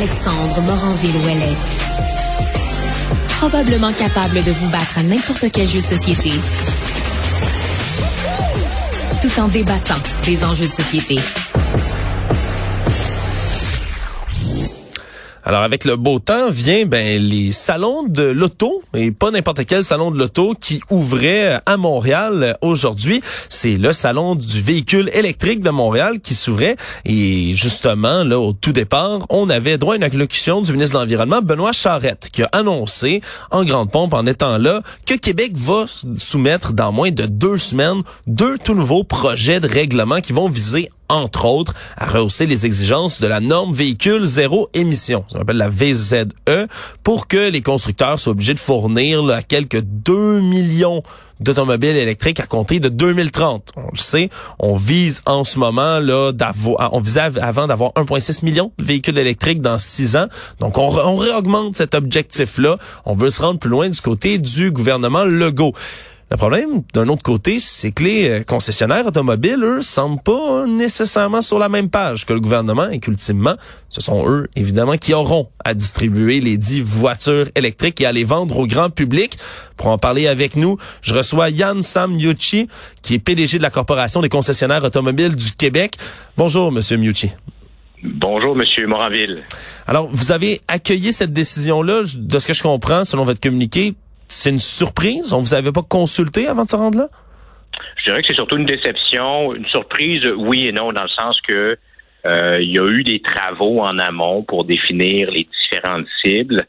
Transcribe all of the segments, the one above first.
Alexandre Moranville-Ouellette. Probablement capable de vous battre à n'importe quel jeu de société. Tout en débattant des enjeux de société. Alors avec le beau temps vient ben les salons de l'auto et pas n'importe quel salon de l'auto qui ouvrait à Montréal aujourd'hui. C'est le salon du véhicule électrique de Montréal qui s'ouvrait et justement là au tout départ, on avait droit à une allocution du ministre de l'Environnement Benoît Charette qui a annoncé en grande pompe en étant là que Québec va soumettre dans moins de deux semaines deux tout nouveaux projets de règlement qui vont viser entre autres, à rehausser les exigences de la norme véhicule zéro émission, ça s'appelle la VZE, pour que les constructeurs soient obligés de fournir là, quelques 2 millions d'automobiles électriques à compter de 2030. On le sait, on vise en ce moment là d'avoir, on visait avant d'avoir 1,6 million de véhicules électriques dans 6 ans. Donc on, on réaugmente cet objectif-là. On veut se rendre plus loin du côté du gouvernement Legault. Le problème, d'un autre côté, c'est que les euh, concessionnaires automobiles, eux, semblent pas nécessairement sur la même page que le gouvernement et qu'ultimement, ce sont eux, évidemment, qui auront à distribuer les dix voitures électriques et à les vendre au grand public. Pour en parler avec nous, je reçois Yann Sam Miucci, qui est PDG de la Corporation des concessionnaires automobiles du Québec. Bonjour, Monsieur Miucci. Bonjour, Monsieur Moranville. Alors, vous avez accueilli cette décision-là, de ce que je comprends, selon votre communiqué, c'est une surprise? On vous avait pas consulté avant de se rendre là? Je dirais que c'est surtout une déception. Une surprise, oui et non, dans le sens que euh, il y a eu des travaux en amont pour définir les différentes cibles.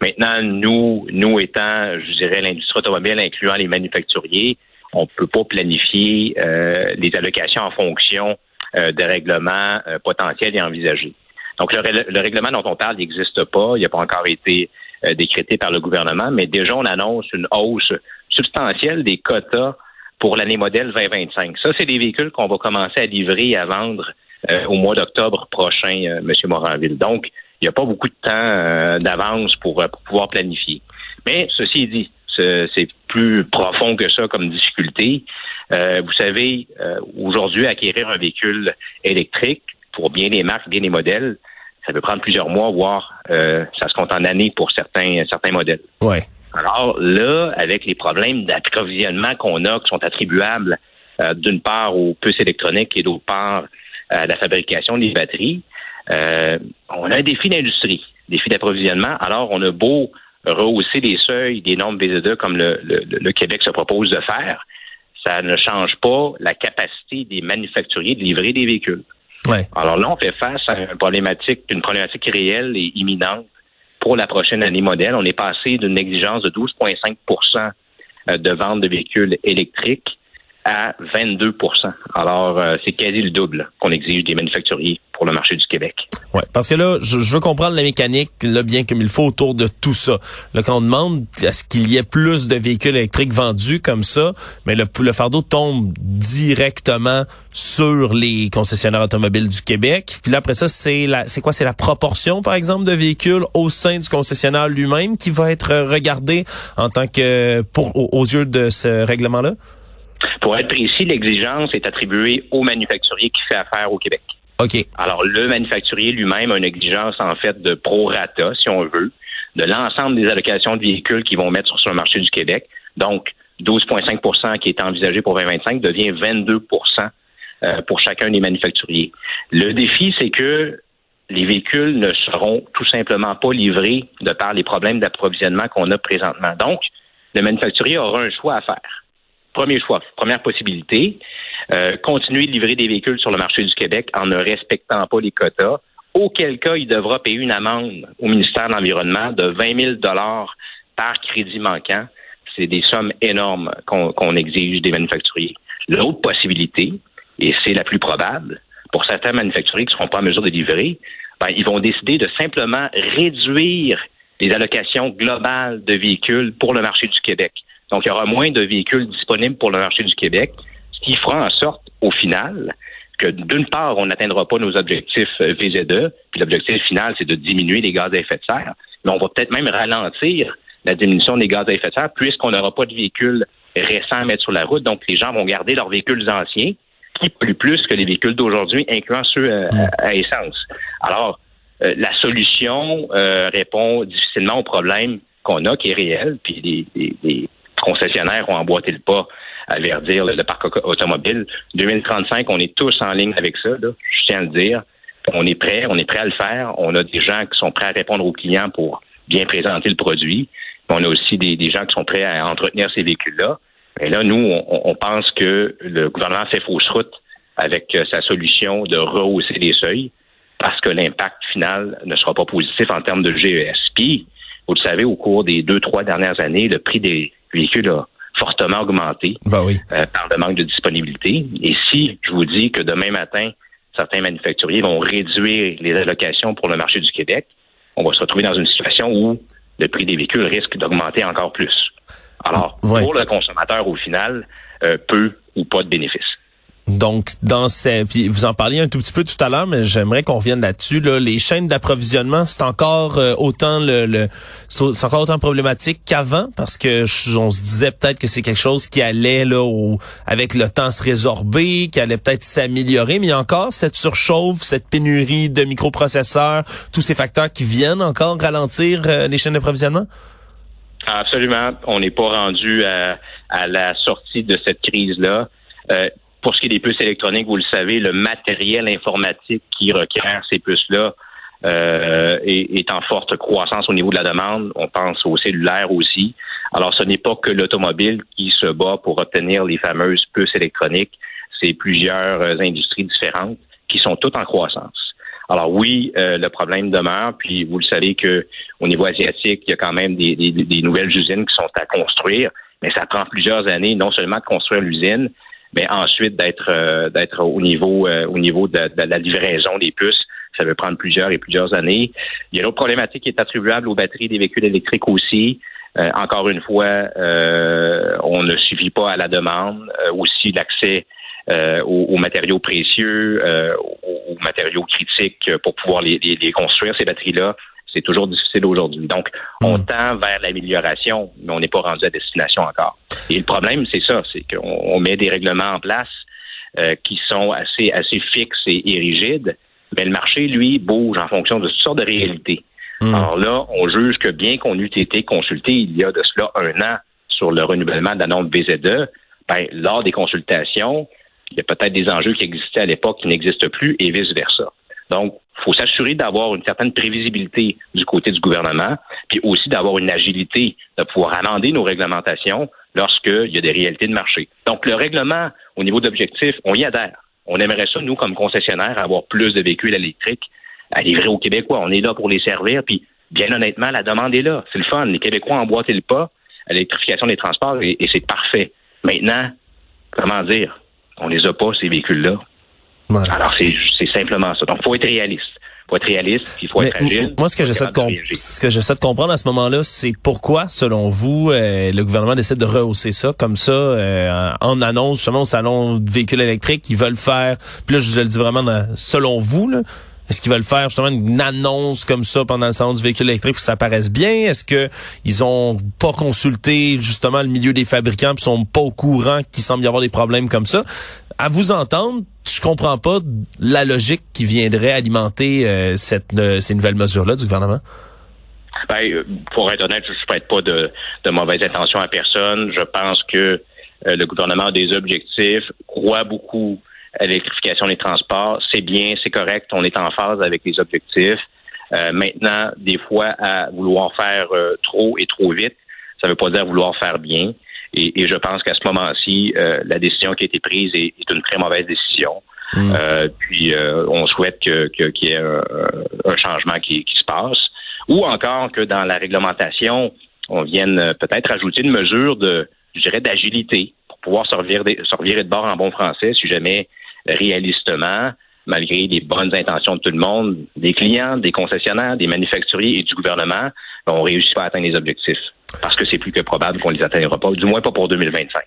Maintenant, nous, nous étant, je dirais, l'industrie automobile, incluant les manufacturiers, on ne peut pas planifier euh, les allocations en fonction euh, des règlements potentiels et envisagés. Donc, le, le, règlement dont on parle n'existe pas. Il n'a pas encore été euh, par le gouvernement, mais déjà on annonce une hausse substantielle des quotas pour l'année modèle 2025. Ça, c'est des véhicules qu'on va commencer à livrer et à vendre euh, au mois d'octobre prochain, euh, M. Moranville. Donc, il n'y a pas beaucoup de temps d'avance pour, pouvoir planifier. Mais ceci dit, c'est plus profond que ça comme difficulté. vous savez, aujourd'hui, acquérir un véhicule électrique pour bien les marques, bien les modèles, ça peut prendre plusieurs mois, voire euh, ça se compte en années pour certains certains modèles. Ouais. Alors là, avec les problèmes d'approvisionnement qu'on a, qui sont attribuables euh, d'une part aux puces électroniques et d'autre part à la fabrication des batteries, euh, on a un défi d'industrie, défi d'approvisionnement. Alors, on a beau rehausser les seuils des normes BZE comme le, le, Québec se propose de faire, ça ne change pas la capacité des manufacturiers de livrer des véhicules. Alors là, on fait face à une problématique, une problématique réelle et imminente pour la prochaine année modèle. On est passé d'une exigence de 12,5% euh, de vente de véhicules électriques à 22 Alors, euh, c'est quasi le double qu'on exige des manufacturiers pour le marché du Québec. Ouais, parce que là, je, veux comprendre la mécanique là, bien comme il faut autour de tout ça. Là, quand on demande à ce qu'il y ait plus de véhicules électriques vendus comme ça, mais le, le fardeau tombe directement sur les concessionnaires automobiles du Québec. Puis là, après ça, c'est la, c'est quoi, c'est la proportion, par exemple, de véhicules au sein du concessionnaire lui-même qui va être regardé en tant que pour aux yeux de ce règlement-là? Pour être précis, l'exigence est attribuée au manufacturier qui fait affaire au Québec. OK. Alors, le manufacturier lui-même a une exigence, en fait, de prorata, si on veut, de l'ensemble des allocations de véhicules qu'ils vont mettre sur le marché du Québec. Donc, 12,5% qui est envisagé pour 2025 devient 22% euh, pour chacun des manufacturiers. Le défi, c'est que les véhicules ne seront tout simplement pas livrés de par les problèmes d'approvisionnement qu'on a présentement. Donc, le manufacturier aura un choix à faire. Premier choix, première possibilité, euh, continuer de livrer des véhicules sur le marché du Québec en ne respectant pas les quotas, auquel cas il devra payer une amende au ministère de l'Environnement de 20 000 dollars par crédit manquant. C'est des sommes énormes qu'on exige des manufacturiers. L'autre possibilité, et c'est la plus probable, pour certains manufacturiers qui ne seront pas en mesure de livrer, ben, ils vont décider de simplement réduire les allocations globales de véhicules pour le marché du Québec. Donc, il y aura moins de véhicules disponibles pour le marché du Québec, ce qui fera en sorte, au final, que d'une part, on n'atteindra pas nos objectifs euh, VZ2, puis l'objectif final, c'est de diminuer les gaz à effet de serre, mais on va peut-être même ralentir la diminution des gaz à effet de serre, puisqu'on n'aura pas de véhicules récents à mettre sur la route. Donc, les gens vont garder leurs véhicules anciens, qui polluent plus que les véhicules d'aujourd'hui, incluant ceux euh, à, essence. Alors, euh, la solution euh, répond difficilement au problème qu'on a, qui est réel, puis les, concessionnaires ont emboîté le pas à verdir le, parc automobile. 2035, on est tous en ligne avec ça, je tiens à le dire. On est prêt, on est prêt à le faire. On a des gens qui sont prêts à répondre aux clients pour bien présenter le produit. On a aussi des, gens qui sont prêts à entretenir ces véhicules-là. Et là, nous, on, pense que le gouvernement fait fausse route avec euh, sa solution de rehausser les seuils parce que l'impact final ne sera pas positif en termes de GES. Puis, vous le savez, au cours des deux, trois dernières années, le prix des véhicules a fortement augmenté ben oui. Euh, par le manque de disponibilité. Et si je vous dis que demain matin, certains manufacturiers vont réduire les allocations pour le marché du Québec, on va se retrouver dans une situation où le prix des véhicules risque d'augmenter encore plus. Alors, pour le consommateur, au final, euh, peu ou pas de bénéfices. Donc, dans ces, puis vous en parliez un tout petit peu tout à l'heure, mais j'aimerais qu'on revienne là-dessus. Là. Les chaînes d'approvisionnement, c'est encore euh, autant le, c'est encore autant problématique qu'avant, parce que on se disait peut-être que c'est quelque chose qui allait là, au, avec le temps se résorber, qui allait peut-être s'améliorer, mais il y a encore cette surchauffe, cette pénurie de microprocesseurs, tous ces facteurs qui viennent encore ralentir euh, les chaînes d'approvisionnement? Absolument. On n'est pas rendu à, à, la sortie de cette crise-là. Euh, pour ce qui est des puces électroniques, vous le savez, le matériel informatique qui requiert ces puces-là euh, est, en forte croissance au niveau de la demande. On pense au cellulaire aussi. Alors, ce n'est pas que l'automobile qui se bat pour obtenir les fameuses puces électroniques. C'est plusieurs euh, industries différentes qui sont toutes en croissance. Alors oui, euh, le problème demeure, puis vous le savez que au niveau asiatique, il y a quand même des, des nouvelles usines qui sont à construire, mais ça prend plusieurs années, non seulement de construire l'usine, mais ensuite d'être euh, d'être au niveau euh, au niveau de, la livraison des puces. Ça veut prendre plusieurs et plusieurs années. Il y a une autre problématique qui est attribuable aux batteries des véhicules électriques aussi. Euh, encore une fois, on ne suffit pas à la demande. aussi l'accès aux, matériaux précieux, aux, matériaux critiques pour pouvoir les construire, ces batteries-là c'est toujours difficile aujourd'hui. Donc, on hmm. tend vers l'amélioration, mais on n'est pas rendu à destination encore. Et le problème, c'est ça, c'est qu'on met des règlements en place euh, qui sont assez, assez fixes et, rigides, mais le marché, lui, bouge en fonction de toutes sortes de réalités. Hmm. Alors là, on juge que bien qu'on eût été consulté il y a de cela un an sur le renouvellement de la norme BZE, ben, lors des consultations, il y a peut-être des enjeux qui existaient à l'époque qui n'existent plus et vice-versa. Donc, il faut s'assurer d'avoir une certaine prévisibilité du côté du gouvernement, puis aussi d'avoir une agilité de pouvoir amender nos réglementations lorsqu'il y a des réalités de marché. Donc, le règlement, au niveau d'objectifs, on y adhère. On aimerait ça, nous, comme concessionnaires, avoir plus de véhicules électriques à livrer aux Québécois. On est là pour les servir, puis bien honnêtement, la demande est là. C'est le fun. Les Québécois emboîtent le pas à l'électrification des transports et, et c'est parfait. Maintenant, comment dire, on les a pas, ces véhicules-là. Alors, c'est simplement ça. Donc, il faut être réaliste. Faut être réaliste, il faut être agile. Moi, ce que j'essaie de, ce que j'essaie de comprendre à ce moment-là, c'est pourquoi, selon vous, euh, le gouvernement décide de rehausser ça? Comme ça euh, en annonce justement au salon de véhicules électriques. Ils veulent faire. Puis là, je le dis vraiment selon vous, là, est-ce qu'ils veulent faire justement une annonce comme ça pendant le salon du véhicule électrique pour que ça paraisse bien? Est-ce que ils ont pas consulté justement le milieu des fabricants puis sont pas au courant qu'il semble y avoir des problèmes comme ça? À vous entendre, je comprends pas la logique qui viendrait alimenter euh, cette, euh, ces nouvelles mesures-là du gouvernement. Ben, euh, pour être honnête, je ne prête pas de, de intentions à personne. Je pense que le gouvernement a des objectifs, croit beaucoup l'électrification des transports. C'est bien, c'est correct, on est en phase avec les objectifs. maintenant, des fois, à vouloir faire trop et trop vite, ça ne veut pas dire vouloir faire bien. Et, je pense qu'à ce moment-ci, euh, la décision qui a été prise est, une très mauvaise décision. Mm. Euh, puis euh, on souhaite qu'il y ait un, changement qui, se passe. Ou encore que dans la réglementation, on vienne peut-être ajouter une mesure de, je dirais, d'agilité pour pouvoir sortir de bord en bon français si jamais réalistement, malgré les bonnes intentions de tout le monde, des clients, des concessionnaires, des manufacturiers et du gouvernement, on réussit pas à atteindre les objectifs parce que c'est plus que probable qu'on les atteignera pas, du moins pas pour 2025.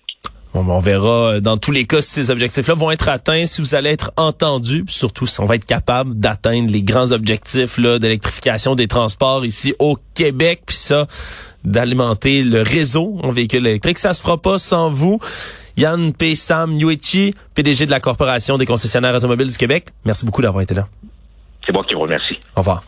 Bon, ben, on verra euh, dans tous les cas si ces objectifs-là vont être atteints, si vous allez être entendu, surtout si on va être capable d'atteindre les grands objectifs d'électrification des transports ici au Québec, puis ça d'alimenter le réseau en véhicules électriques. Ça se fera pas sans vous. Yann P. Sam Yuichi, PDG de la Corporation des concessionnaires automobiles du Québec. Merci beaucoup d'avoir été là. C'est moi qui vous remercie. Au revoir.